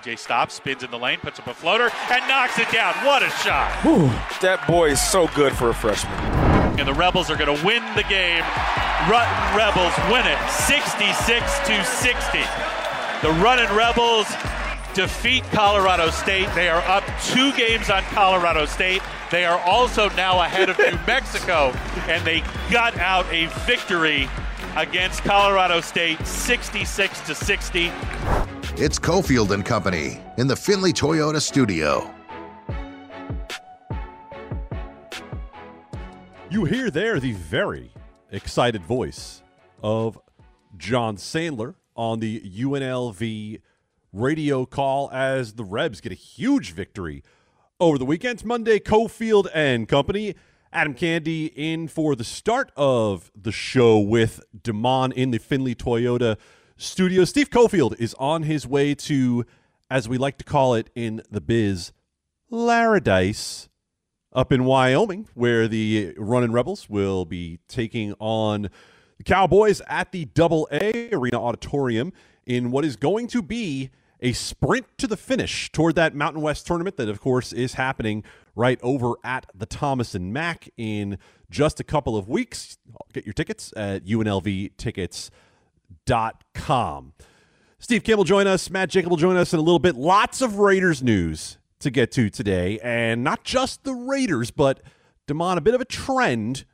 TJ stops, spins in the lane, puts up a floater, and knocks it down. What a shot! That boy is so good for a freshman. And the Rebels are going to win the game. Running Rebels win it 66 to 60. The Running Rebels defeat Colorado State. They are up two games on Colorado State. They are also now ahead of New Mexico, and they got out a victory against Colorado State 66 to 60. It's Cofield and Company in the Findlay Toyota studio. You hear there the very excited voice of Jon Sandler on the UNLV radio call as the Rebs get a huge victory over the weekend. Monday, Cofield and Company. Adam Candee in for the start of the show with Damon in the Findlay Toyota studio. Steve Cofield is on his way to, as we like to call it in the biz, Laradice up in Wyoming, where the Running Rebels will be taking on the Cowboys at the Double A Arena Auditorium in what is going to be a sprint to the finish toward that Mountain West tournament that, of course, is happening right over at the Thomas and Mack in just a couple of weeks. Get your tickets at unlvtickets.com. Steve Kim will join us. Matt Jacob will join us in a little bit. Lots of Raiders news to get to today, and not just the Raiders, but Damon, a bit of a trend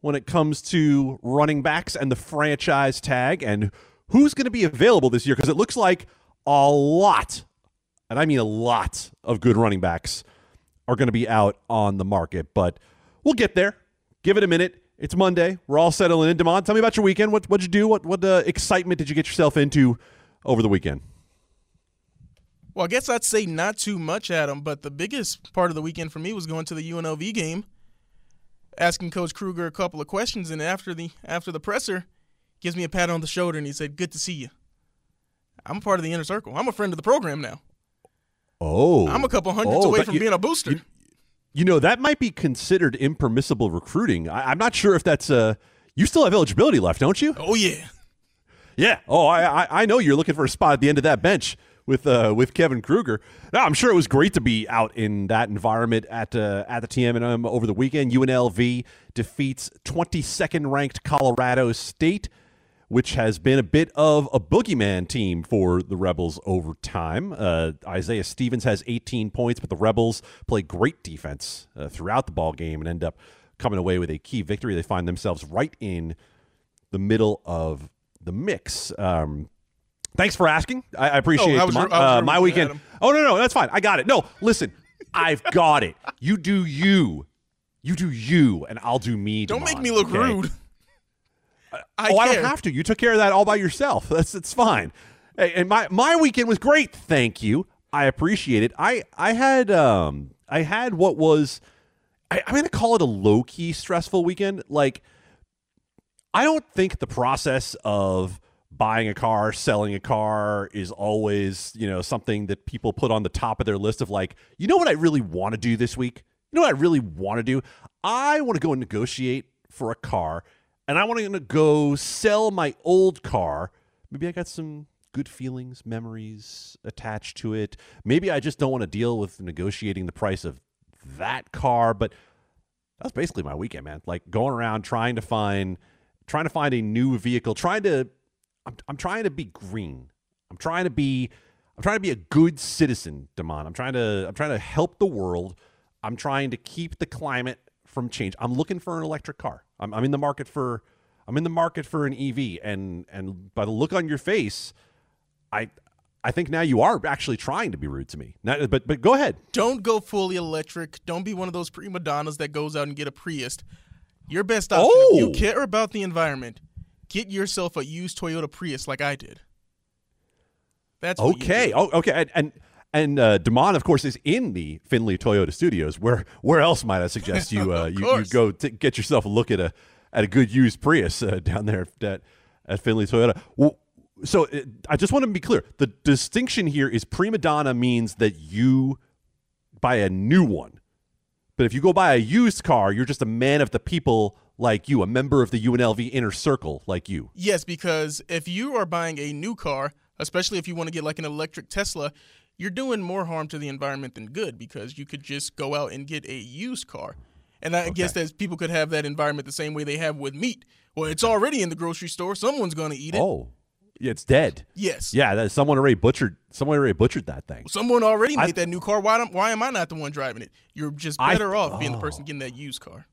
when it comes to running backs and the franchise tag and who's going to be available this year because it looks like a lot, and I mean a lot of good running backs are going to be out on the market. But we'll get there. Give it a minute. It's Monday. We're all settling in. Demond, tell me about your weekend. What what'd you do? What what uh, excitement did you get yourself into over the weekend? Well, I guess I'd say not too much, Adam. But the biggest part of the weekend for me was going to the UNLV game, asking Coach Kruger a couple of questions, and after the after the presser, gives me a pat on the shoulder and he said, "Good to see you." I'm a part of the inner circle. I'm a friend of the program now. Oh, I'm a couple hundreds oh, away from you- being a booster. You, you know that might be considered impermissible recruiting. I, I'm not sure if that's uh You still have eligibility left, don't you? oh yeah. Yeah. Oh, I, I I know you're looking for a spot at the end of that bench with uh with Kevin Kruger. No, I'm sure it was great to be out in that environment at uh, at the TMM over the weekend. UNLV defeats 22nd ranked Colorado State, which has been a bit of a boogeyman team for the Rebels over time. Uh, Isaiah Stevens has 18 points, but the Rebels play great defense uh, throughout the ball game and end up coming away with a key victory. They find themselves right in the middle of the mix. Um, thanks for asking. I, I appreciate Oh, I it. was Demont. ru- I was uh, my weekend. Adam. Oh no, no, that's fine. I got it. No, listen, I've got it. You do you. You do you, and I'll do me. Don't make me look okay? rude. I oh, I don't have to. You took care of that all by yourself. That's it's fine. And my my weekend was great. Thank you. I appreciate it. I I had um I had what was I, I'm gonna call it a low key stressful weekend. Like I don't think the process of buying a car, selling a car is always, you know, something that people put on the top of their list of like, you know what I really want to do this week? You know what I really want to do? I want to go and negotiate for a car and I want to go sell my old car. Maybe I got some good feelings, memories attached to it. Maybe I just don't want to deal with negotiating the price of that car, but that's basically my weekend, man. Like going around trying to find trying to find a new vehicle, trying to I'm, I'm trying to be green. I'm trying to be I'm trying to be a good citizen, Damon. I'm trying to I'm trying to help the world. I'm trying to keep the climate from change. I'm looking for an electric car. I'm, I'm in the market for I'm in the market for an EV and and by the look on your face, I I think now you are actually trying to be rude to me. Now, but but go ahead. Don't go fully electric. Don't be one of those prima donnas that goes out and get a Prius. Your best option, if you Oh. care about the environment, get yourself a used Toyota Prius like I did. That's Okay. Oh, okay. And and, and uh, Damon, of course, is in the Findlay Toyota Studios. Where where else might I suggest you uh, you, you go to get yourself a look at a at a good used Prius uh, down there at at Findlay Toyota. Well, so uh, I just want to be clear. The distinction here is prima donna means that you buy a new one. But if you go buy a used car, you're just a man of the people like you, a member of the UNLV inner circle like you. Yes, because if you are buying a new car, especially if you want to get like an electric Tesla, you're doing more harm to the environment than good because you could just go out and get a used car. And I guess that people could have that environment the same way they have with meat. Well, it's already in the grocery store. Someone's going to eat it. Oh, yeah, it's dead. Yes. Yeah, that, someone already butchered. Someone already butchered that thing. Someone already I- made that new car. Why, why am I not the one driving it? You're just I- better off being the oh. person getting that used car.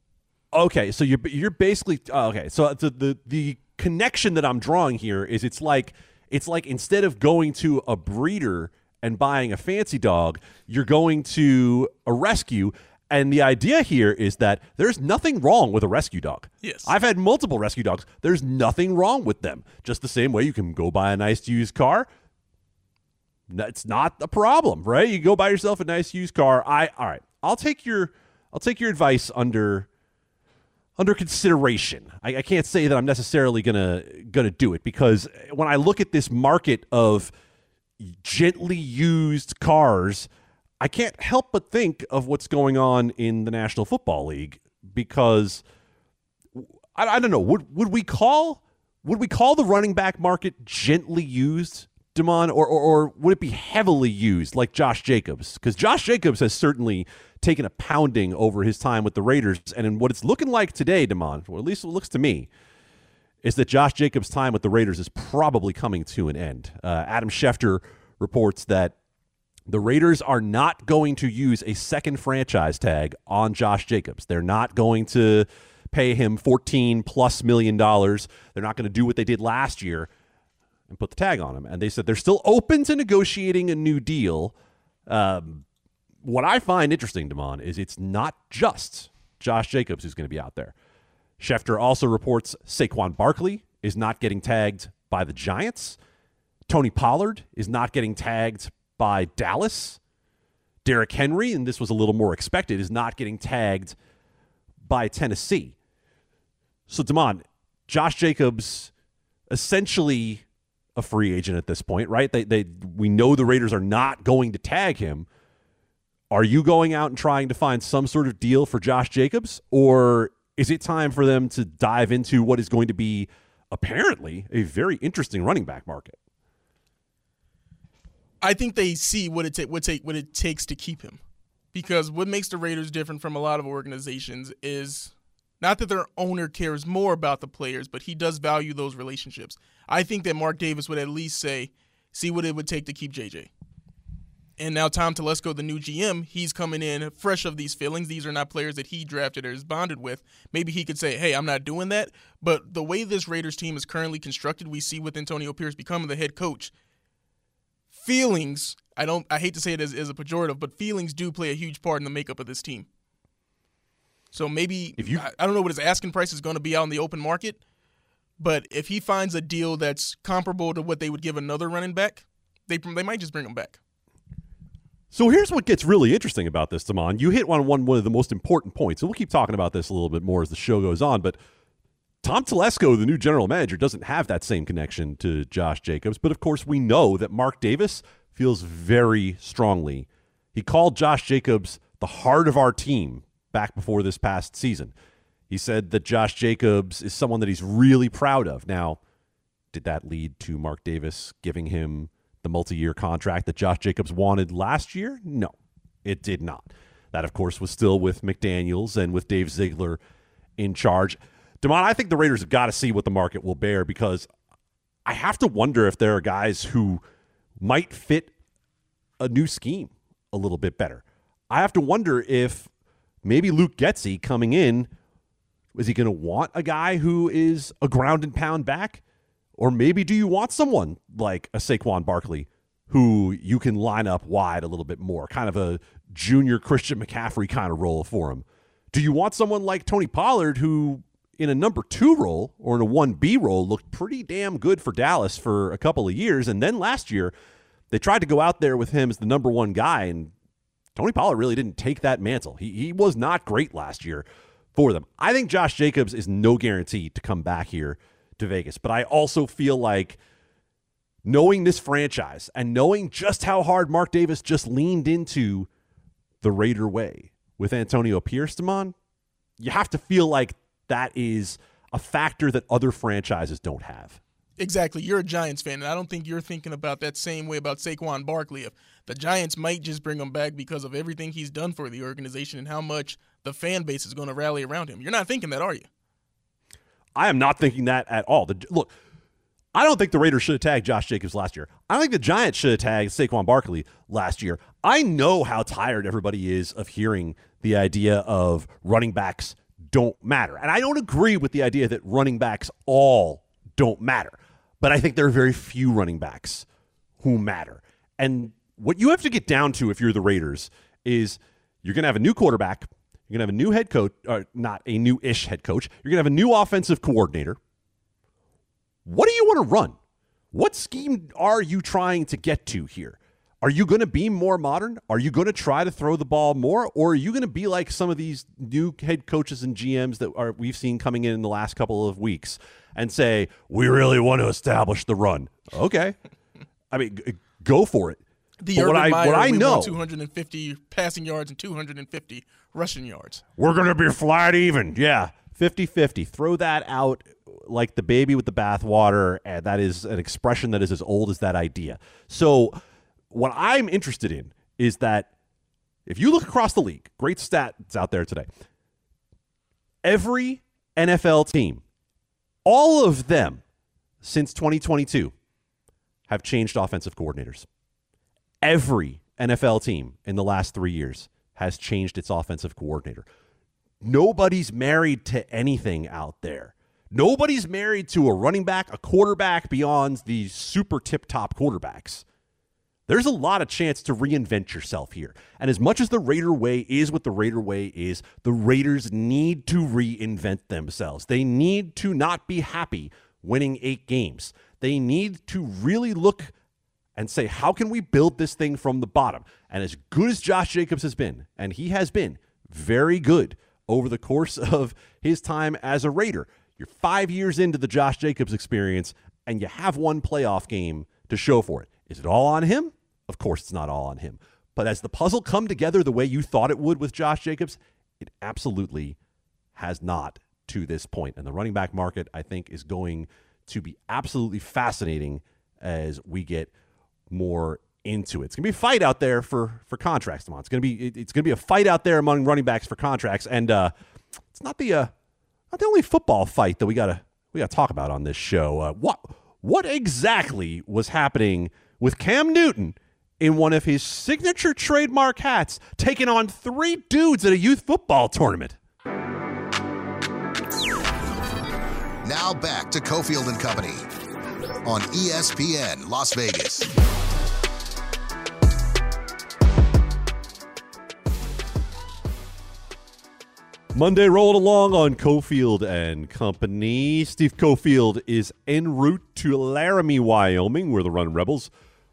Okay, so you're you're basically oh, okay. So the, the the connection that I'm drawing here is it's like it's like instead of going to a breeder and buying a fancy dog, you're going to a rescue. And the idea here is that there's nothing wrong with a rescue dog. Yes. I've had multiple rescue dogs. There's nothing wrong with them. Just the same way you can go buy a nice used car. That's not a problem, right? You go buy yourself a nice used car. I all right. I'll take your I'll take your advice under under consideration. I, I can't say that I'm necessarily gonna gonna do it because when I look at this market of gently used cars, I can't help but think of what's going on in the National Football League because I, I don't know would would we call would we call the running back market gently used, Damon, or, or or would it be heavily used like Josh Jacobs? Because Josh Jacobs has certainly taken a pounding over his time with the Raiders, and in what it's looking like today, Damon, or at least it looks to me, is that Josh Jacobs' time with the Raiders is probably coming to an end. Uh, Adam Schefter reports that the Raiders are not going to use a second franchise tag on Josh Jacobs. They're not going to pay him 14 plus million dollars. They're not going to do what they did last year and put the tag on him. And they said they're still open to negotiating a new deal. Um, what I find interesting, Damon, is it's not just Josh Jacobs who's going to be out there. Schefter also reports Saquon Barkley is not getting tagged by the Giants. Tony Pollard is not getting tagged by Dallas. Derrick Henry, and this was a little more expected, is not getting tagged by Tennessee. So, Damon, Josh Jacobs, essentially a free agent at this point, right? They, they, we know the Raiders are not going to tag him. Are you going out and trying to find some sort of deal for Josh Jacobs, or is it time for them to dive into what is going to be apparently a very interesting running back market? I think they see what it ta- what take what it takes to keep him, because what makes the Raiders different from a lot of organizations is not that their owner cares more about the players, but he does value those relationships. I think that Mark Davis would at least say, "See what it would take to keep JJ." And now Tom Telesco, the new GM, he's coming in fresh of these feelings. These are not players that he drafted or is bonded with. Maybe he could say, "Hey, I'm not doing that." But the way this Raiders team is currently constructed, we see with Antonio Pierce becoming the head coach feelings i don't i hate to say it as, as a pejorative but feelings do play a huge part in the makeup of this team so maybe If you- I, I don't know what his asking price is going to be out in the open market but if he finds a deal that's comparable to what they would give another running back they, they might just bring him back So here's what gets really interesting about this, Damon. You hit on one one of the most important points, and we'll keep talking about this a little bit more as the show goes on. But Tom Telesco, the new general manager, doesn't have that same connection to Josh Jacobs. But of course, we know that Mark Davis feels very strongly. He called Josh Jacobs the heart of our team back before this past season. He said that Josh Jacobs is someone that he's really proud of. Now, did that lead to Mark Davis giving him the multi year contract that Josh Jacobs wanted last year? No, it did not. That, of course, was still with McDaniels and with Dave Ziegler in charge. Demond, I think the Raiders have got to see what the market will bear because I have to wonder if there are guys who might fit a new scheme a little bit better. I have to wonder if maybe Luke Getsy coming in is he going to want a guy who is a ground and pound back? Or maybe do you want someone like a Saquon Barkley who you can line up wide a little bit more, kind of a junior Christian McCaffrey kind of role for him? Do you want someone like Tony Pollard who in a number two role or in a 1B role looked pretty damn good for Dallas for a couple of years. And then last year, they tried to go out there with him as the number one guy, and Tony Pollard really didn't take that mantle. He, he was not great last year for them. I think Josh Jacobs is no guarantee to come back here to Vegas, but I also feel like knowing this franchise and knowing just how hard Mark Davis just leaned into the Raider way with Antonio Pierce, Damon, you have to feel like that is a factor that other franchises don't have. Exactly. You're a Giants fan, and I don't think you're thinking about that same way about Saquon Barkley. If the Giants might just bring him back because of everything he's done for the organization and how much the fan base is going to rally around him. You're not thinking that, are you? I am not thinking that at all. The, look, I don't think the Raiders should have tagged Josh Jacobs last year. I think the Giants should have tagged Saquon Barkley last year. I know how tired everybody is of hearing the idea of running backs don't matter. And I don't agree with the idea that running backs all don't matter. But I think there are very few running backs who matter. And what you have to get down to if you're the Raiders is you're going to have a new quarterback, you're going to have a new head coach, or not a new ish head coach, you're going to have a new offensive coordinator. What do you want to run? What scheme are you trying to get to here? Are you going to be more modern? Are you going to try to throw the ball more, or are you going to be like some of these new head coaches and GMs that are we've seen coming in in the last couple of weeks and say we really want to establish the run? Okay, I mean, go for it. The But Urban what I Meyer, what I know, 250 passing yards and 250 rushing yards. we're going to be flat even. Yeah, 50-50. Throw that out like the baby with the bathwater, and that is an expression that is as old as that idea. So, what I'm interested in is that if you look across the league, great stats out there today. Every NFL team, all of them since 2022 have changed offensive coordinators. Every NFL team in the last 3 years has changed its offensive coordinator. Nobody's married to anything out there. Nobody's married to a running back, a quarterback beyond the super tip top quarterbacks. There's a lot of chance to reinvent yourself here. And as much as the Raider way is what the Raider way is, the Raiders need to reinvent themselves. They need to not be happy winning eight games. They need to really look and say, how can we build this thing from the bottom? And as good as Josh Jacobs has been, and he has been very good over the course of his time as a Raider, you're five years into the Josh Jacobs experience, and you have one playoff game to show for it. Is it all on him? Of course, it's not all on him. But as the puzzle come together the way you thought it would with Josh Jacobs, it absolutely has not to this point. And the running back market, I think, is going to be absolutely fascinating as we get more into it. It's gonna be a fight out there for for contracts. It's gonna be it- it's gonna be a fight out there among running backs for contracts, and uh, it's not the uh, not the only football fight that we gotta we gotta talk about on this show. Uh, what what exactly was happening with Cam Newton in one of his signature trademark hats, taking on three dudes at a youth football tournament? Now back to Cofield and Company on ESPN Las Vegas. Monday rolled along on Cofield and Company. Steve Cofield is en route to Laramie, Wyoming, where the Run Rebels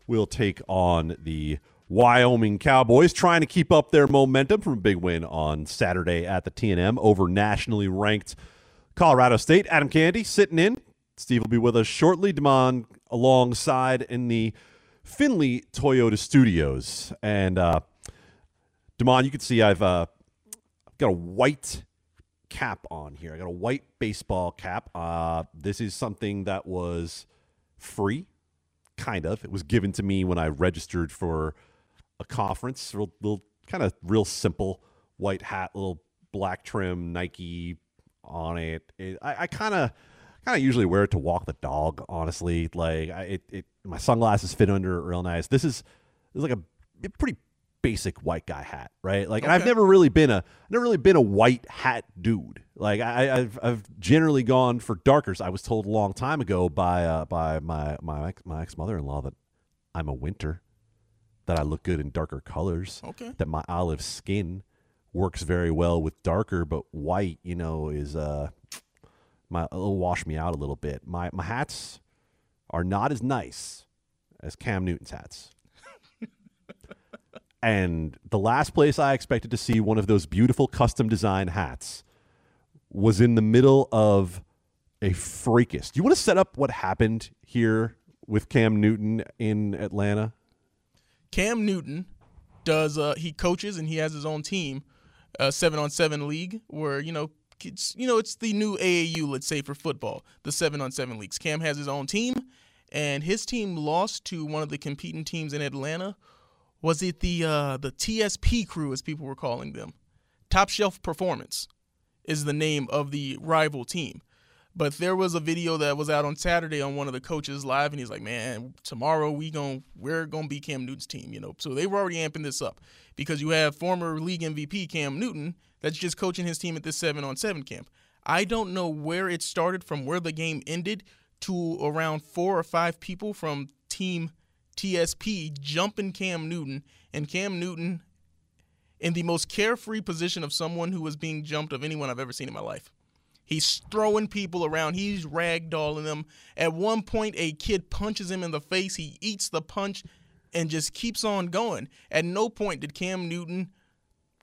will take on the Wyoming Cowboys, trying to keep up their momentum from a big win on Saturday at the TNM over nationally ranked Colorado State. Adam Candee sitting in. Steve will be with us shortly. Demond alongside in the Findlay Toyota Studios. And uh, Demond, you can see I've uh, got a white cap on here. I got a white baseball cap. Uh, this is something that was free, kind of. It was given to me when I registered for a conference. Real, little kind of real simple white hat, little black trim, Nike on it. it I kind of kind of usually wear it to walk the dog. Honestly, like I, it, it, my sunglasses fit under it real nice. This is this is like a, a pretty basic white guy hat, right? Like, and I've never really been a never really been a white hat dude. Like, I, I've I've generally gone for darkers. I was told a long time ago by uh, by my my ex, my ex mother in law that I'm a winter, that I look good in darker colors. Okay. That my olive skin works very well with darker, but white, you know, is uh my it'll wash me out a little bit. My my hats are not as nice as Cam Newton's hats. and the last place I expected to see one of those beautiful custom design hats was in the middle of a fracas. Do you want to set up what happened here with Cam Newton in Atlanta? Cam Newton does uh he coaches and he has his own team, uh seven on seven league where, you know, it's you know it's the new AAU, let's say for football, the seven on seven leagues. Cam has his own team, and his team lost to one of the competing teams in Atlanta. Was it the uh, the TSP crew, as people were calling them? Top Shelf Performance is the name of the rival team. But there was a video that was out on Saturday on one of the coaches live, and he's like, "Man, tomorrow we going we're gonna be Cam Newton's team." You know, so they were already amping this up because you have former league MVP Cam Newton that's just coaching his team at this seven on seven camp. I don't know where it started from where the game ended to around four or five people from team TSP jumping Cam Newton, and Cam Newton in the most carefree position of someone who was being jumped of anyone I've ever seen in my life. He's throwing people around. He's ragdolling them. At one point, a kid punches him in the face. He eats the punch and just keeps on going. At no point did Cam Newton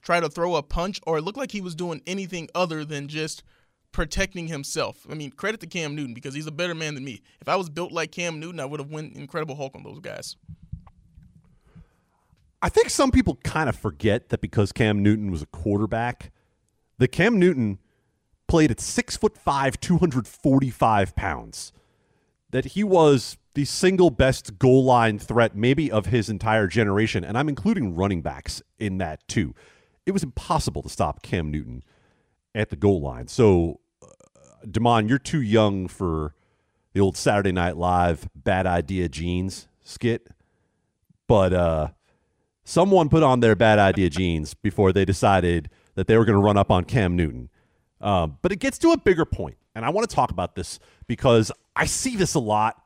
try to throw a punch or look like he was doing anything other than just protecting himself. I mean, credit to Cam Newton because he's a better man than me. If I was built like Cam Newton, I would have went Incredible Hulk on those guys. I think some people kind of forget that because Cam Newton was a quarterback, the Cam Newton played at six foot five, 245 pounds, that he was the single best goal line threat, maybe of his entire generation. And I'm including running backs in that too. It was impossible to stop Cam Newton at the goal line. So, uh, Damon, you're too young for the old Saturday Night Live bad idea jeans skit. But uh, someone put on their bad idea jeans before they decided that they were going to run up on Cam Newton. Um, but it gets to a bigger point, and I want to talk about this because I see this a lot.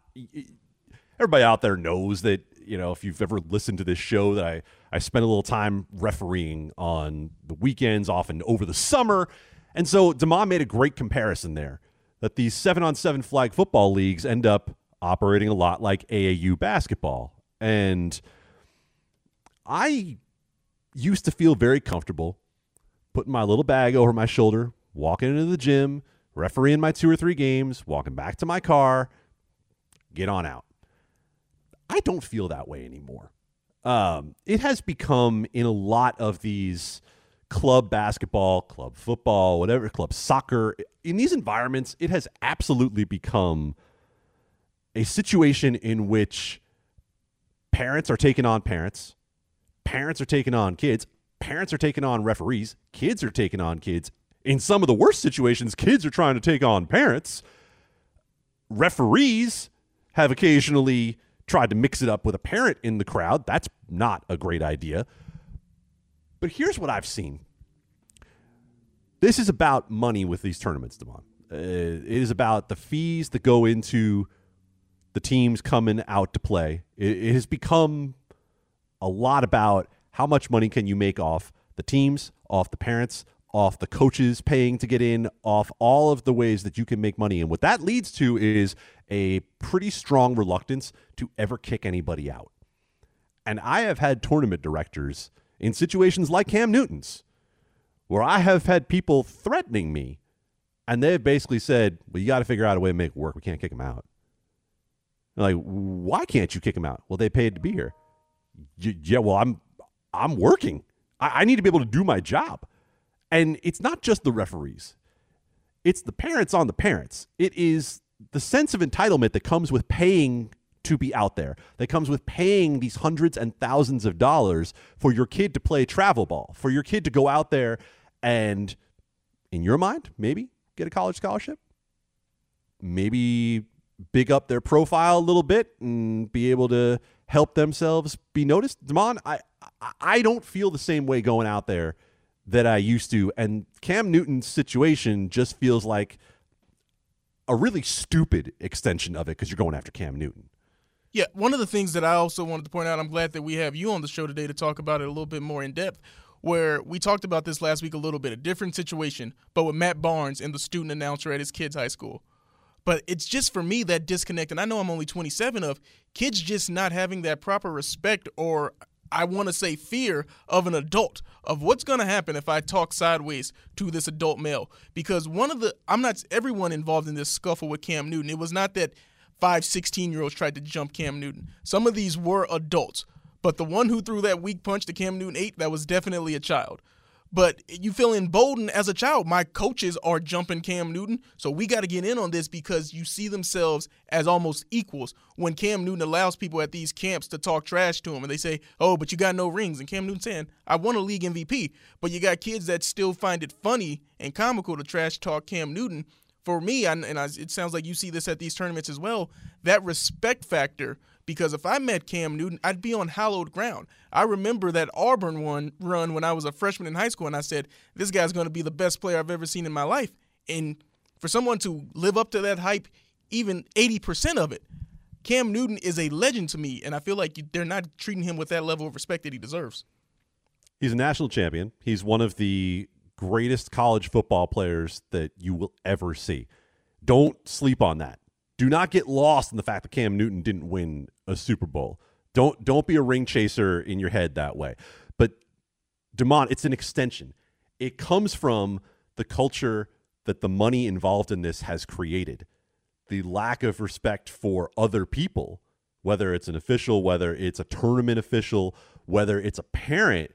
Everybody out there knows that you know if you've ever listened to this show that I I spend a little time refereeing on the weekends, often over the summer, and so Damon made a great comparison there that these seven on seven flag football leagues end up operating a lot like AAU basketball, and I used to feel very comfortable putting my little bag over my shoulder, walking into the gym, refereeing my two or three games, walking back to my car, get on out. I don't feel that way anymore. Um, it has become in a lot of these club basketball, club football, whatever, club soccer, in these environments, it has absolutely become a situation in which parents are taking on parents, parents are taking on kids, parents are taking on referees, kids are taking on kids, in some of the worst situations, kids are trying to take on parents. Referees have occasionally tried to mix it up with a parent in the crowd. That's not a great idea. But here's what I've seen this is about money with these tournaments, Damon. Uh, it is about the fees that go into the teams coming out to play. It has become a lot about how much money can you make off the teams, off the parents, off the coaches paying to get in, off all of the ways that you can make money. And what that leads to is a pretty strong reluctance to ever kick anybody out. And I have had tournament directors in situations like Cam Newton's where I have had people threatening me and they've basically said, well, you got to figure out a way to make it work. We can't kick him out. like, why can't you kick him out? Well, they paid to be here. Yeah, well, I'm I'm working. I, I need to be able to do my job. And it's not just the referees, it's the parents on the parents. It is the sense of entitlement that comes with paying to be out there, that comes with paying these hundreds and thousands of dollars for your kid to play travel ball, for your kid to go out there and, in your mind, maybe get a college scholarship, maybe big up their profile a little bit and be able to help themselves be noticed. Damon, I I don't feel the same way going out there that I used to. And Cam Newton's situation just feels like a really stupid extension of it because you're going after Cam Newton. Yeah, one of the things that I also wanted to point out, I'm glad that we have you on the show today to talk about it a little bit more in depth. Where we talked about this last week a little bit, a different situation, but with Matt Barnes and the student announcer at his kids' high school. But it's just for me that disconnect, and I know I'm only 27 of kids just not having that proper respect or I want to say fear of an adult of what's going to happen if I talk sideways to this adult male because one of the I'm not everyone involved in this scuffle with Cam Newton. It was not that five 16 year olds tried to jump Cam Newton. Some of these were adults, but the one who threw that weak punch to Cam Newton 8 that was definitely a child. But you feel emboldened as a child. My coaches are jumping Cam Newton, so we got to get in on this because you see themselves as almost equals when Cam Newton allows people at these camps to talk trash to him and they say, "Oh, but you got no rings." And Cam Newton saying, "I won a league MVP," but you got kids that still find it funny and comical to trash talk Cam Newton. For me, and, it sounds like you see this at these tournaments as well. That respect factor because if I met Cam Newton, I'd be on hallowed ground. I remember that Auburn one run when I was a freshman in high school, and I said, "This guy's going to be the best player I've ever seen in my life." And for someone to live up to that hype, even eighty percent of it, Cam Newton is a legend to me, and I feel like they're not treating him with that level of respect that he deserves. He's a national champion. He's one of the greatest college football players that you will ever see. Don't sleep on that do not get lost in the fact that Cam Newton didn't win a Super Bowl. Don't don't be a ring chaser in your head that way. But Damon, it's an extension. It comes from the culture that the money involved in this has created. The lack of respect for other people, whether it's an official, whether it's a tournament official, whether it's a parent.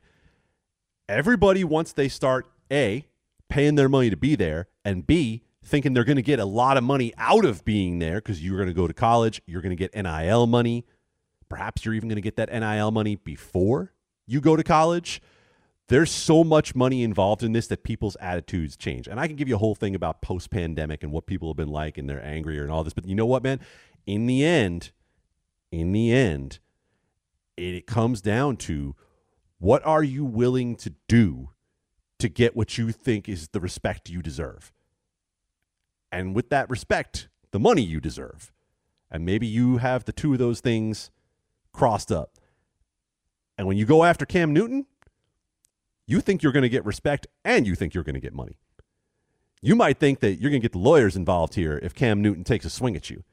Everybody once they start A, paying their money to be there, and B, thinking they're going to get a lot of money out of being there because you're going to go to college, you're going to get NIL money. Perhaps you're even going to get that NIL money before you go to college. There's so much money involved in this that people's attitudes change. And I can give you a whole thing about post pandemic and what people have been like and they're angrier and all this. But you know what, man? In the end, in the end, it comes down to what are you willing to do to get what you think is the respect you deserve? And with that respect, the money you deserve. And maybe you have the two of those things crossed up. And when you go after Cam Newton, you think you're going to get respect and you think you're going to get money. You might think that you're going to get the lawyers involved here if Cam Newton takes a swing at you.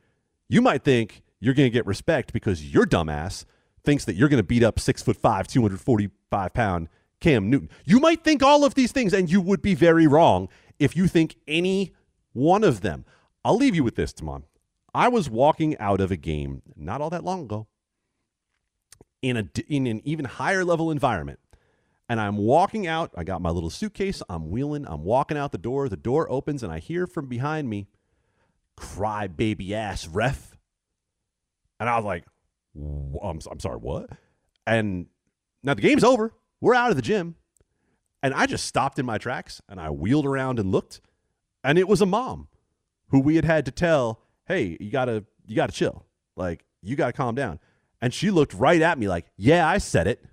You might think you're going to get respect because your dumbass thinks that you're going to beat up six foot five, 245 pound Cam Newton. You might think all of these things, and you would be very wrong if you think any one of them. I'll leave you with this, Timon. I was walking out of a game not all that long ago in a in an even higher level environment. And I'm walking out, I got my little suitcase, I'm wheeling, I'm walking out the door, the door opens and I hear from behind me cry baby ass ref. And I was like, I'm, I'm sorry, what? And now the game's over. We're out of the gym. And I just stopped in my tracks and I wheeled around and looked and it was a mom who we had had to tell, "Hey, you gotta you gotta chill, like you gotta calm down." And she looked right at me like, "Yeah, I said it."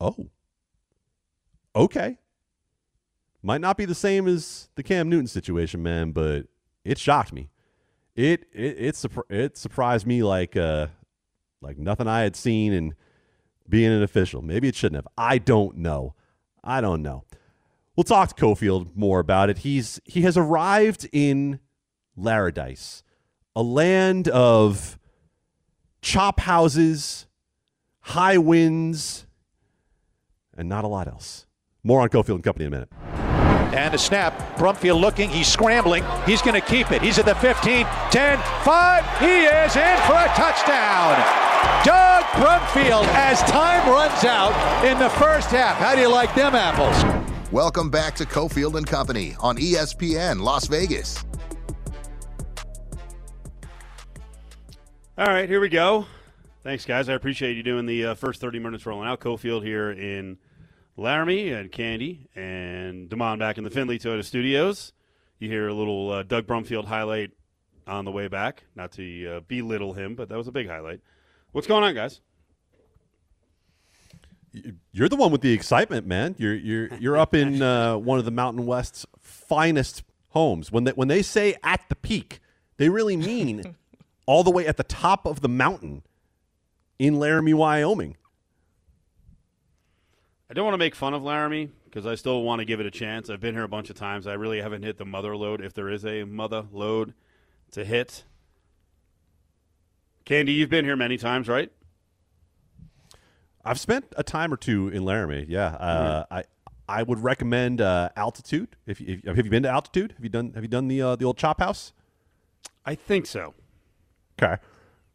Oh, okay. Might not be the same as the Cam Newton situation, man, but it shocked me. It it it, it surprised me like uh like nothing I had seen in being an official. Maybe it shouldn't have. I don't know. I don't know. We'll talk to Cofield more about it. He's he has arrived in Laradice, a land of chop houses, high winds, and not a lot else. More on Cofield and Company in a minute. And a snap. Brumfield looking. He's scrambling. He's going to keep it. He's at the 15, 10, 5. He is in for a touchdown. Doug Brumfield as time runs out in the first half. How do you like them apples? Welcome back to Cofield and Company on ESPN Las Vegas. All right, here we go. Thanks, guys. I appreciate you doing the uh, first 30 minutes rolling out. Cofield here in Laramie and Candee and Damon back in the Findlay Toyota Studios. You hear a little uh, Doug Brumfield highlight on the way back. Not to uh, belittle him, but that was a big highlight. What's going on, guys? You're the one with the excitement, man. You're you're you're up in uh, one of the Mountain West's finest homes. When they when they say at the peak, they really mean all the way at the top of the mountain in Laramie, Wyoming. I don't want to make fun of Laramie because I still want to give it a chance. I've been here a bunch of times. I really haven't hit the mother load, if there is a mother load to hit. Candee, you've been here many times, right? I've spent a time or two in Laramie. Yeah, uh, mm-hmm. I I would recommend uh, Altitude. If, if, have you been to Altitude? Have you done Have you done the uh, the old Chop House? I think so. Okay,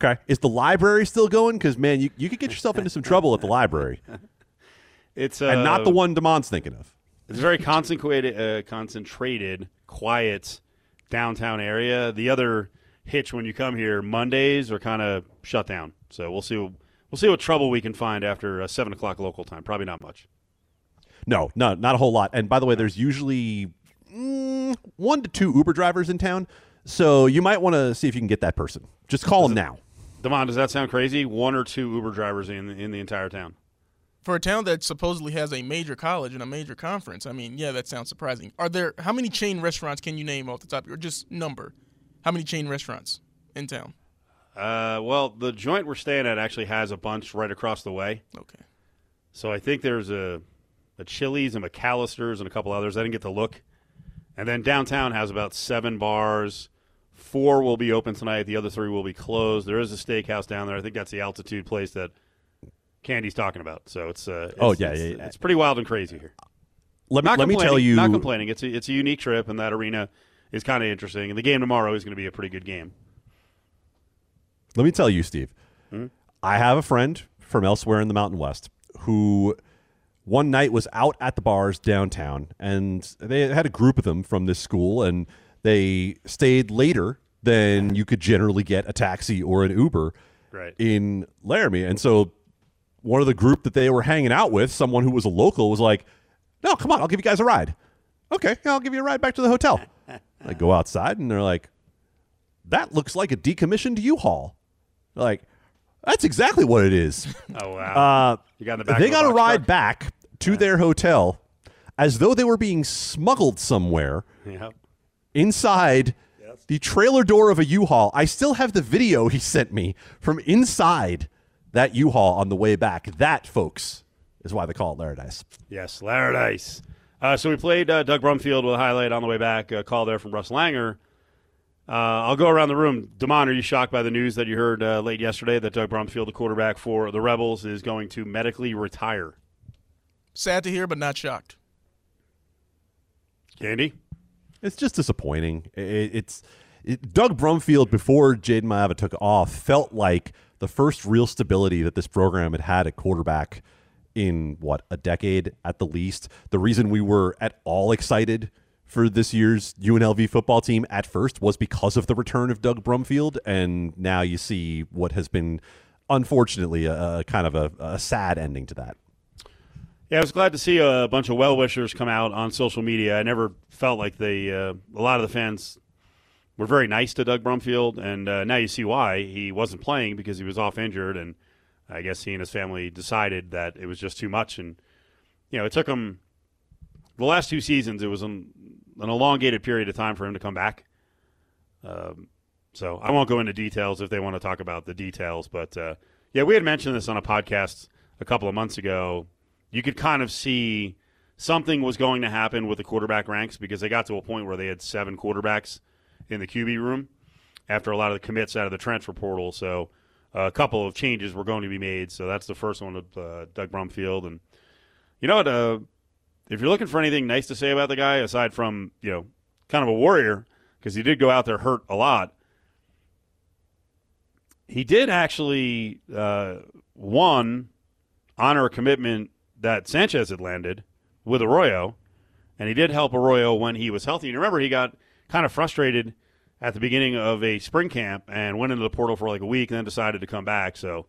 okay. Is the library still going? Because man, you you could get yourself into some trouble at the library. It's uh, and not the one Damon's thinking of. It's a very concentrated, uh, concentrated, quiet downtown area. The other hitch when you come here, Mondays are kind of shut down. So we'll see. We'll see what trouble we can find after uh, seven o'clock local time. Probably not much. No, no, not a whole lot. And by the way, there's usually mm, one to two Uber drivers in town, so you might want to see if you can get that person. Just call them now. Damon, does that sound crazy? One or two Uber drivers in in the entire town. For a town that supposedly has a major college and a major conference, I mean, yeah, that sounds surprising. Are there how many chain restaurants can you name off the top, or just number? How many chain restaurants in town? Uh, well, the joint we're staying at actually has a bunch right across the way. Okay. So I think there's a a Chili's and McAllister's and a couple others. I didn't get to look. And then downtown has about seven bars. Four will be open tonight. The other three will be closed. There is a steakhouse down there. I think that's the altitude place that Candee's talking about. So it's, uh, it's Oh, yeah, it's, yeah, yeah. it's pretty wild and crazy here. Let me Not let me tell you. not complaining. It's a, it's a unique trip, and that arena is kind of interesting. And the game tomorrow is going to be a pretty good game. Let me tell you, Steve. Hmm? I have a friend from elsewhere in the Mountain West who one night was out at the bars downtown, and they had a group of them from this school, and they stayed later than you could generally get a taxi or an Uber Right. in Laramie. And so one of the group that they were hanging out with, someone who was a local, was like, "No, come on, I'll give you guys a ride." Okay, I'll give you a ride back to the hotel. I go outside, and they're like, "That looks like a decommissioned U-Haul." They're like, that's exactly what it is. Oh wow! Uh, you got in the back. they got a ride truck? back to their hotel as though they were being smuggled somewhere Yep. inside the trailer door of a U-Haul. I still have the video he sent me from inside that U-Haul on the way back. That, folks, is why they call it Laradice. Yes, Laradice. Uh, so we played uh, Doug Brumfield with a highlight on the way back. A call there from Russ Langer. Uh, I'll go around the room. Damon, are you shocked by the news that you heard uh, late yesterday that Doug Brumfield, the quarterback for the Rebels, is going to medically retire? Sad to hear, but not shocked. Candee? It's just disappointing. It, it's it, Doug Brumfield before Jayden Maiava took off felt like the first real stability that this program had had at quarterback in what a decade at the least. The reason we were at all excited for this year's UNLV football team at first was because of the return of Doug Brumfield, and now you see what has been unfortunately a, a kind of a, a sad ending to that. Yeah, I was glad to see a bunch of well wishers come out on social media. I never felt like they, uh, a lot of the fans were very nice to Doug Brumfield, and uh, now you see why he wasn't playing because he was off injured, and I guess he and his family decided that it was just too much, and you know it took him the last two seasons. It was an, an elongated period of time for him to come back. Um, so I won't go into details if they want to talk about the details, but uh, yeah, we had mentioned this on a podcast a couple of months ago. You could kind of see something was going to happen with the quarterback ranks because they got to a point where they had seven quarterbacks in the QB room after a lot of the commits out of the transfer portal. So uh, a couple of changes were going to be made. So that's the first one with uh, Doug Brumfield. And you know what? Uh, if you're looking for anything nice to say about the guy, aside from you know kind of a warrior because he did go out there hurt a lot, he did actually uh, one honor a commitment that Sanchez had landed with Arroyo, and he did help Arroyo when he was healthy. And remember, he got kind of frustrated at the beginning of a spring camp and went into the portal for like a week and then decided to come back. So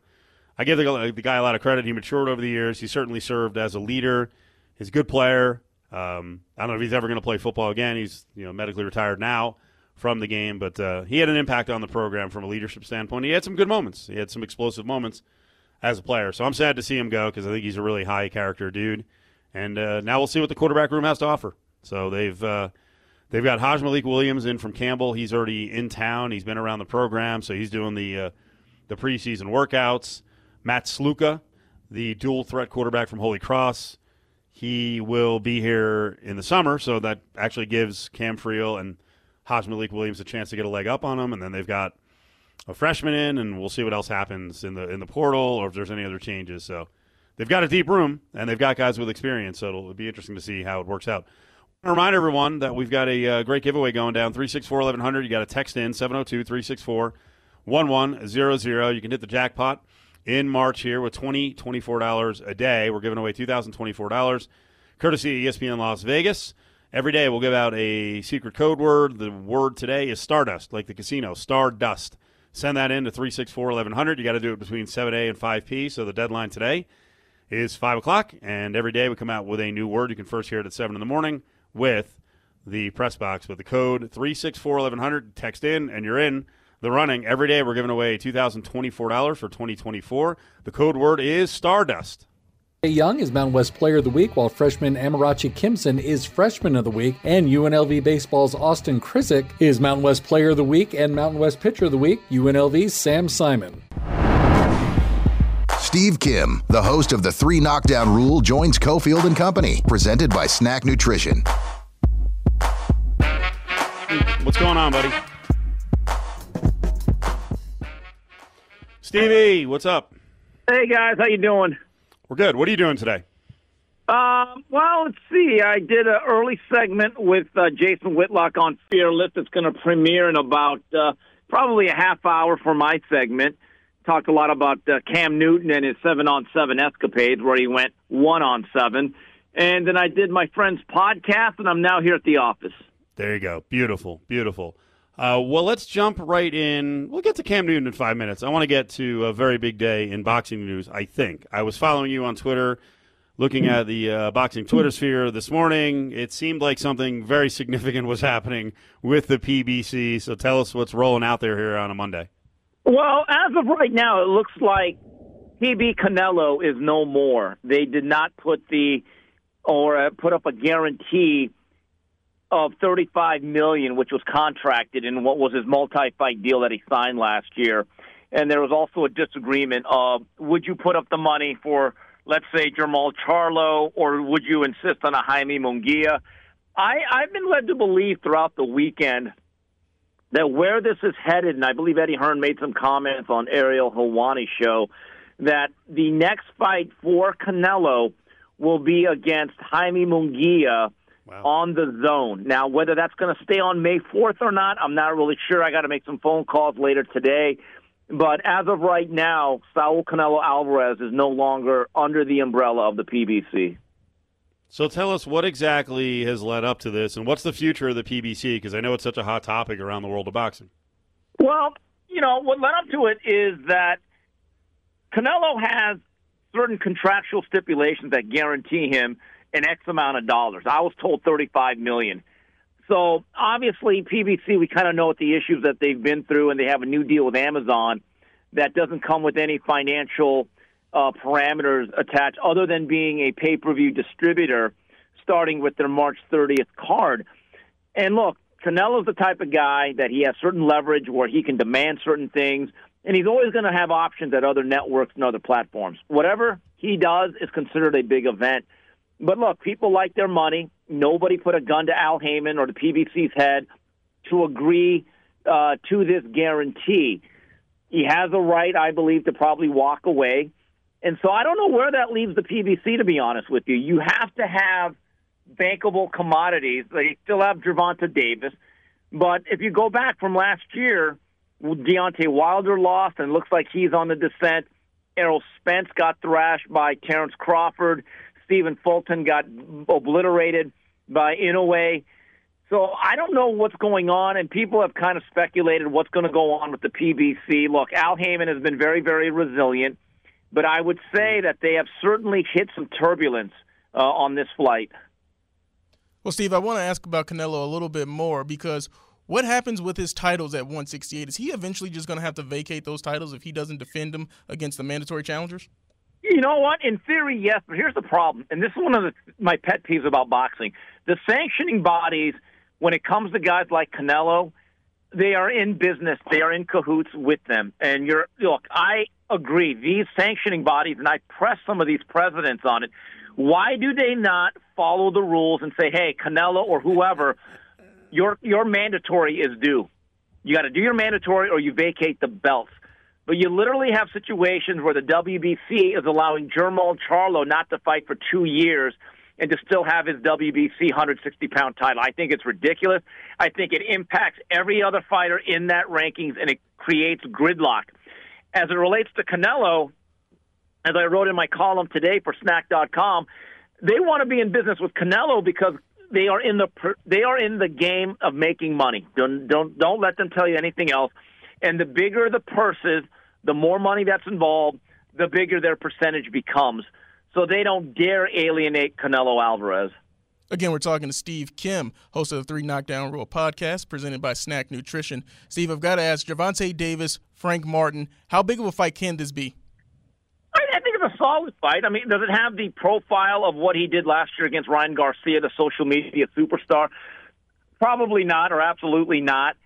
I give the, the guy a lot of credit. He matured over the years. He certainly served as a leader. He's a good player. Um, I don't know if he's ever going to play football again. He's you know medically retired now from the game, but uh, he had an impact on the program from a leadership standpoint. He had some good moments. He had some explosive moments as a player. So I'm sad to see him go because I think he's a really high character dude. And uh, now we'll see what the quarterback room has to offer. So they've uh, they've got Hajj-Malik Williams in from Campbell. He's already in town. He's been around the program, so he's doing the uh, the preseason workouts. Matt Sluka, the dual threat quarterback from Holy Cross, he will be here in the summer. So that actually gives Cam Friel and Hajj-Malik Williams a chance to get a leg up on him. And then they've got a freshman in, and we'll see what else happens in the in the portal or if there's any other changes. So they've got a deep room and they've got guys with experience. So it'll be interesting to see how it works out. I remind everyone that we've got a uh, great giveaway going down 364 1100. You got to text in 702 364 1100. You can hit the jackpot in March here with $20, $24 a day. We're giving away $2,024 courtesy of ESPN Las Vegas. Every day we'll give out a secret code word. The word today is Stardust, like the casino, Stardust. Send that in to 364 1100. You got to do it between 7A and 5P. So the deadline today is 5 o'clock. And every day we come out with a new word. You can first hear it at 7 in the morning with the press box with the code 364 1100. Text in, and you're in the running. Every day we're giving away $2,024 for 2024. The code word is Stardust. Young is Mountain West Player of the Week, while freshman Amarachi Kimson is Freshman of the Week, and UNLV Baseball's Austin Krizik is Mountain West Player of the Week and Mountain West Pitcher of the Week, UNLV's Sam Simon. Steve Kim, the host of the Three Knockdown Rule, joins Cofield and Company, presented by SNAC Nutrition. What's going on, buddy? Stevie, what's up? Hey guys, how you doing? We're good. What are you doing today? Um, well, let's see. I did an early segment with uh, Jason Whitlock on Fearless. It's going to premiere in about uh, probably a half hour for my segment. Talked a lot about uh, Cam Newton and his seven on seven escapades, where he went one on seven. And then I did my friend's podcast, and I'm now here at the office. There you go. Beautiful, beautiful. Uh, well, let's jump right in. We'll get to Cam Newton in five minutes. I want to get to a very big day in boxing news, I think. I was following you on Twitter, looking at the uh, boxing Twitter sphere this morning. It seemed like something very significant was happening with the PBC. So tell us what's rolling out there here on a Monday. Well, as of right now, it looks like PB Canelo is no more. They did not put the or uh, put up a guarantee of 35 million, which was contracted in what was his multi-fight deal that he signed last year. And there was also a disagreement of would you put up the money for, let's say, Jermall Charlo, or would you insist on a Jaime Munguia? I, I've been led to believe throughout the weekend that where this is headed, and I believe Eddie Hearn made some comments on Ariel Helwani's show, that the next fight for Canelo will be against Jaime Munguia – wow. on the zone. Now, whether that's going to stay on May 4th or not, I'm not really sure. I got to make some phone calls later today. But as of right now, Saul Canelo Alvarez is no longer under the umbrella of the PBC. So tell us what exactly has led up to this, and what's the future of the PBC? Because I know it's such a hot topic around the world of boxing. Well, you know what led up to it is that Canelo has certain contractual stipulations that guarantee him an X amount of dollars. I was told 35 million. So obviously, PBC, we kind of know what the issues that they've been through, and they have a new deal with Amazon that doesn't come with any financial uh, parameters attached, other than being a pay-per-view distributor, starting with their March 30th card. And look, Canelo's the type of guy that he has certain leverage where he can demand certain things, and he's always going to have options at other networks and other platforms. Whatever he does is considered a big event. But look, people like their money. Nobody put a gun to Al Haymon or the PBC's head to agree uh, to this guarantee. He has a right, I believe, to probably walk away. And so I don't know where that leaves the PBC, to be honest with you. You have to have bankable commodities. They still have Gervonta Davis. But if you go back from last year, Deontay Wilder lost and looks like he's on the descent. Errol Spence got thrashed by Terrence Crawford. Stephen Fulton got obliterated by Inoue. So I don't know what's going on, and people have kind of speculated what's going to go on with the PBC. Look, Al Haymon has been very, very resilient, but I would say that they have certainly hit some turbulence uh, on this flight. Well, Steve, I want to ask about Canelo a little bit more because what happens with his titles at 168? Is he eventually just going to have to vacate those titles if he doesn't defend them against the mandatory challengers? You know what? In theory, yes, but here's the problem, and this is one of the, my pet peeves about boxing: the sanctioning bodies, when it comes to guys like Canelo, they are in business. They are in cahoots with them. And you're look, I agree. These sanctioning bodies, and I press some of these presidents on it. Why do they not follow the rules and say, "Hey, Canelo or whoever, your your mandatory is due. You got to do your mandatory, or you vacate the belts." But you literally have situations where the WBC is allowing Jermall Charlo not to fight for two years and to still have his WBC 160 pound title. I think it's ridiculous. I think it impacts every other fighter in that rankings and it creates gridlock. As it relates to Canelo, as I wrote in my column today for Snack.com, they want to be in business with Canelo because they are in the they are in the game of making money. Don't don't don't let them tell you anything else. And the bigger the purses, the more money that's involved, the bigger their percentage becomes. So they don't dare alienate Canelo Alvarez. Again, we're talking to Steve Kim, host of the Three Knockdown Rule podcast, presented by SNAC Nutrition. Steve, I've got to ask Gervonta Davis, Frank Martin, how big of a fight can this be? I think it's a solid fight. I mean, does it have the profile of what he did last year against Ryan Garcia, the social media superstar? Probably not, or absolutely not.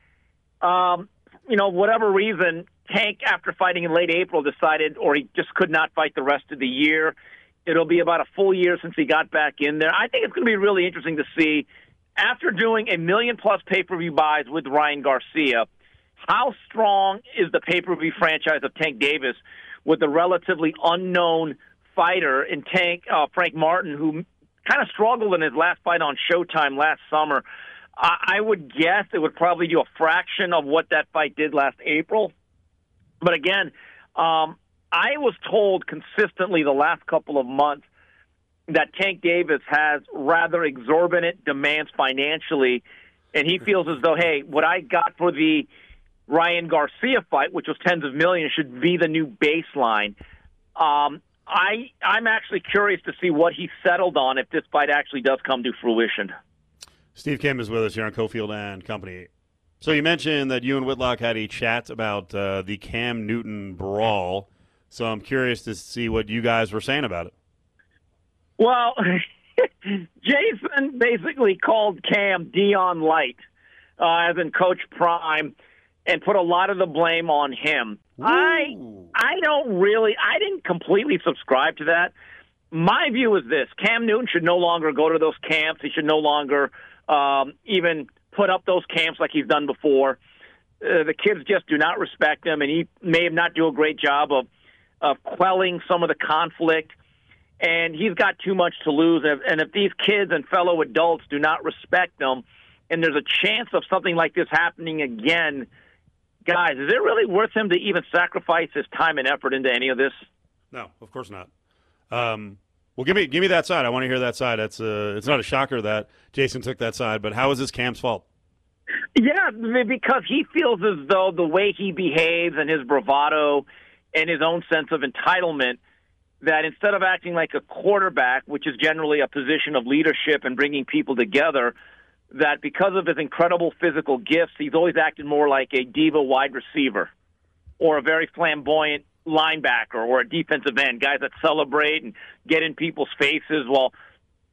Um, you know, whatever reason, Tank, after fighting in late April, decided, or he just could not fight the rest of the year. It'll be about a full year since he got back in there. I think it's going to be really interesting to see, after doing a million plus pay per view buys with Ryan Garcia, how strong is the pay per view franchise of Tank Davis with the relatively unknown fighter in Tank uh, Frank Martin, who kind of struggled in his last fight on Showtime last summer. I, would guess it would probably do a fraction of what that fight did last April. But again, um, I was told consistently the last couple of months that Tank Davis has rather exorbitant demands financially, and he feels as though, hey, what I got for the Ryan Garcia fight, which was tens of millions, should be the new baseline. Um, I I'm actually curious to see what he settled on if this fight actually does come to fruition. Steve Kim is with us here on Cofield and Company. So you mentioned that you and Whitlock had a chat about uh, the Cam Newton brawl. So I'm curious to see what you guys were saying about it. Well, Jason basically called Cam Deion Light, uh, as in Coach Prime and put a lot of the blame on him. Ooh. I I don't really I didn't completely subscribe to that. My view is this: Cam Newton should no longer go to those camps. He should no longer um, even put up those camps like he's done before. Uh, the kids just do not respect him, and he may not do a great job of of quelling some of the conflict. And he's got too much to lose. And if, and if these kids and fellow adults do not respect him, and there's a chance of something like this happening again guys, is it really worth him to even sacrifice his time and effort into any of this? No, of course not. Um, well, give me give me that side. I want to hear that side. That's uh, it's not a shocker that Jason took that side, but how is this Cam's fault? Yeah, because he feels as though the way he behaves and his bravado and his own sense of entitlement that instead of acting like a quarterback, which is generally a position of leadership and bringing people together, that because of his incredible physical gifts, he's always acted more like a diva wide receiver or a very flamboyant linebacker or a defensive end, guys that celebrate and get in people's faces. Well,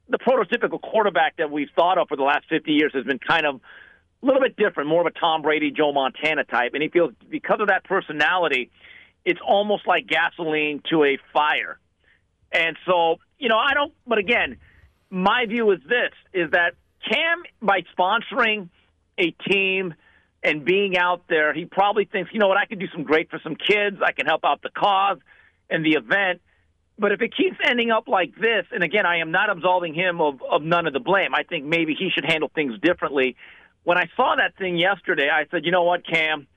the prototypical quarterback that we've thought of for the last 50 years has been kind of a little bit different, more of a Tom Brady, Joe Montana type. And he feels because of that personality, it's almost like gasoline to a fire. And so, you know, I don't, but again, my view is this is that Cam, by sponsoring a team and being out there, he probably thinks, you know what, I can do some great for some kids. I can help out the cause and the event. But if it keeps ending up like this, and again, I am not absolving him of, of none of the blame. I think maybe he should handle things differently. When I saw that thing yesterday, I said, you know what, Cam?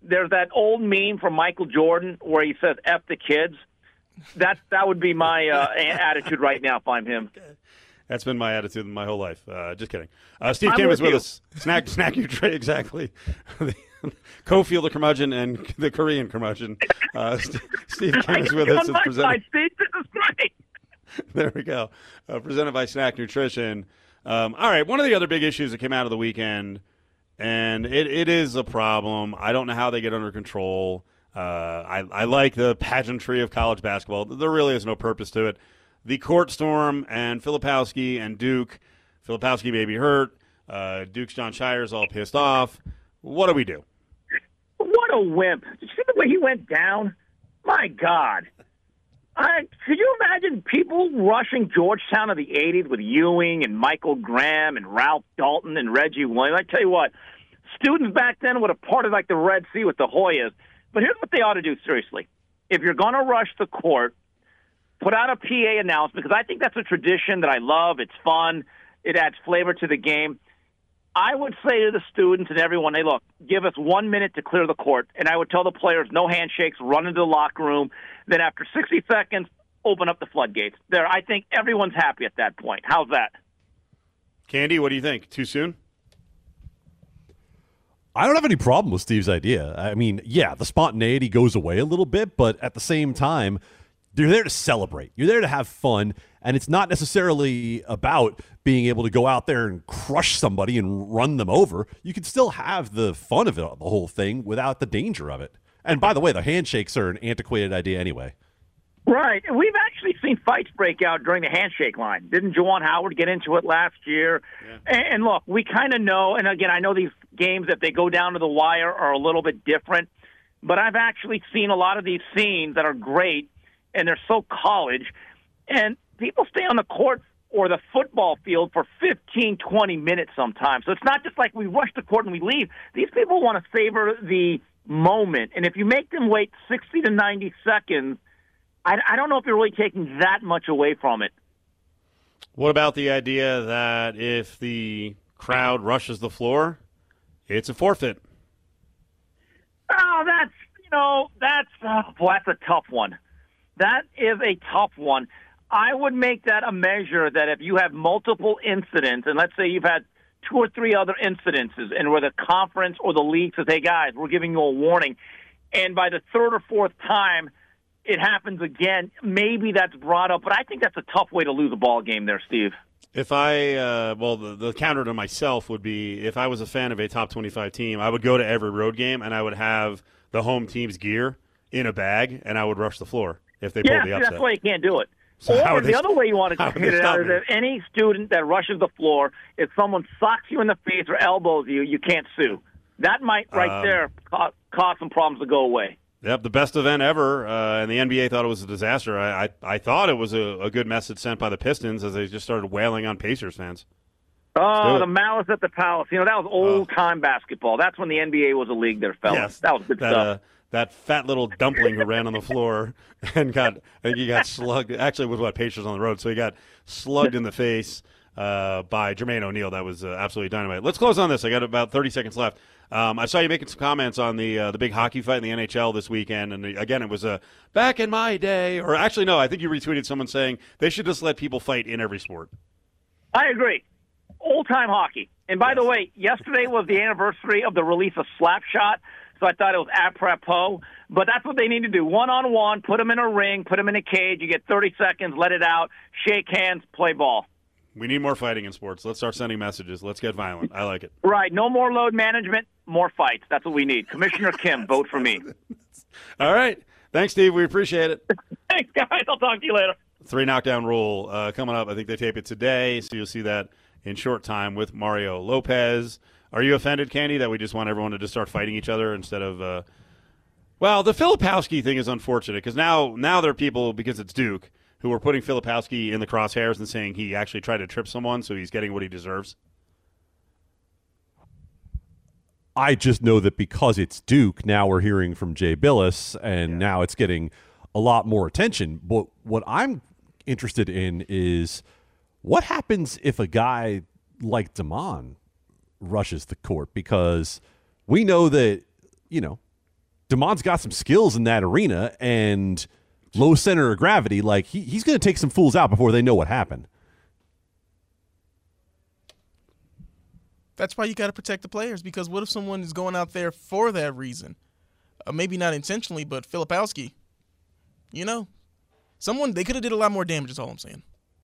There's that old meme from Michael Jordan where he says "f the kids." That that would be my uh, attitude right now if I'm him. That's been my attitude my whole life. Uh, just kidding. Uh, Steve Kim is with you. us. Snack, snack you trade exactly. Cofield the curmudgeon and the Korean curmudgeon. Uh, Steve Kim is with us. It's presented. Steve, this is great. there we go. Uh, presented by SNAC Nutrition. Um, all right, one of the other big issues that came out of the weekend, and it, it is a problem. I don't know how they get under control. Uh, I, I like the pageantry of college basketball. There really is no purpose to it the court storm and Filipowski and Duke. Filipowski may be hurt. Uh, Duke's Jon Scheyer's all pissed off. What do we do? What a wimp! Did you see the way he went down? My God. I, could you imagine people rushing Georgetown of the 80s with Ewing and Michael Graham and Ralph Dalton and Reggie Williams? I tell you what, students back then would have parted like the Red Sea with the Hoyas. But here's what they ought to do, seriously. If you're going to rush the court, put out a PA announcement because I think that's a tradition that I love. It's fun. It adds flavor to the game. I would say to the students and everyone, hey, look, give us one minute to clear the court. And I would tell the players, no handshakes, run into the locker room. Then after 60 seconds, open up the floodgates. There, I think everyone's happy at that point. How's that? Candee, what do you think? Too soon? I don't have any problem with Steve's idea. I mean, yeah, the spontaneity goes away a little bit, but at the same time, you're there to celebrate. You're there to have fun, and it's not necessarily about being able to go out there and crush somebody and run them over. You can still have the fun of it, the whole thing, without the danger of it. And by the way, the handshakes are an antiquated idea anyway. Right. We've actually seen fights break out during the handshake line. Didn't Juwan Howard get into it last year? Yeah. And, and look, we kind of know, and again, I know these games, if they go down to the wire, are a little bit different. But I've actually seen a lot of these scenes that are great, and they're so college. And people stay on the court or the football field for 15, 20 minutes sometimes. So it's not just like we rush the court and we leave. These people want to savor the moment. And if you make them wait 60 to 90 seconds, I, I don't know if you're really taking that much away from it. What about the idea that if the crowd rushes the floor, it's a forfeit? Oh, that's you know that's oh, boy, that's a tough one. That is a tough one. I would make that a measure that if you have multiple incidents, and let's say you've had two or three other incidences, and where the conference or the league says, "Hey guys, we're giving you a warning," and by the third or fourth time it happens again, maybe that's brought up. But I think that's a tough way to lose a ball game there, Steve. If I, uh, well, the, the, counter to myself would be if I was a fan of a top 25 team, I would go to every road game and I would have the home team's gear in a bag and I would rush the floor if they yeah, pulled the upset. that's why you can't do it. So or the they, other way you want to hit it out is if any student that rushes the floor, if someone socks you in the face or elbows you, you can't sue. That might right um, there cause, cause some problems to go away. Yep, the best event ever, uh, and the NBA thought it was a disaster. I I, I thought it was a, a, good message sent by the Pistons as they just started wailing on Pacers fans. Oh, the malice at the palace. You know that was old time oh. basketball. That's when the NBA was a league. There, fellas. Yes, that was good that, stuff. Uh, that fat little dumpling who ran on the floor and got I think he got slugged. Actually, was what Pacers on the road, so he got slugged in the face uh, by Jermaine O'Neal. That was uh, absolutely dynamite. Let's close on this. I got about 30 seconds left. Um, I saw you making some comments on the uh, the big hockey fight in the NHL this weekend, and again, it was a back in my day, or actually, no, I think you retweeted someone saying they should just let people fight in every sport. I agree. Old time hockey. And by yes. the way, yesterday was the anniversary of the release of Slapshot, so I thought it was apropos. But that's what they need to do: one on one, put them in a ring, put them in a cage. You get 30 seconds, let it out, shake hands, play ball. We need more fighting in sports. Let's start sending messages. Let's get violent. I like it. Right. No more load management, more fights. That's what we need. Commissioner Kim, vote for me. All right. Thanks, Steve. We appreciate it. Thanks, guys. I'll talk to you later. Three knockdown rule uh, coming up. I think they tape it today, so you'll see that in short time with Mario Lopez. Are you offended, Candee, that we just want everyone to just start fighting each other instead of? Uh... Well, the Filipowski thing is unfortunate because now now there are people because it's Duke who are putting Filipowski in the crosshairs and saying he actually tried to trip someone, so he's getting what he deserves? I just know that because it's Duke, now we're hearing from Jay Bilas, and yeah. now it's getting a lot more attention. But what I'm interested in is what happens if a guy like Damon rushes the court? Because we know that, you know, DeMond's got some skills in that arena, and – low center of gravity, like he, he's going to take some fools out before they know what happened. That's why you got to protect the players because what if someone is going out there for that reason? Uh, maybe not intentionally, but Filipowski, you know, someone they could have did a lot more damage. Is all I'm saying.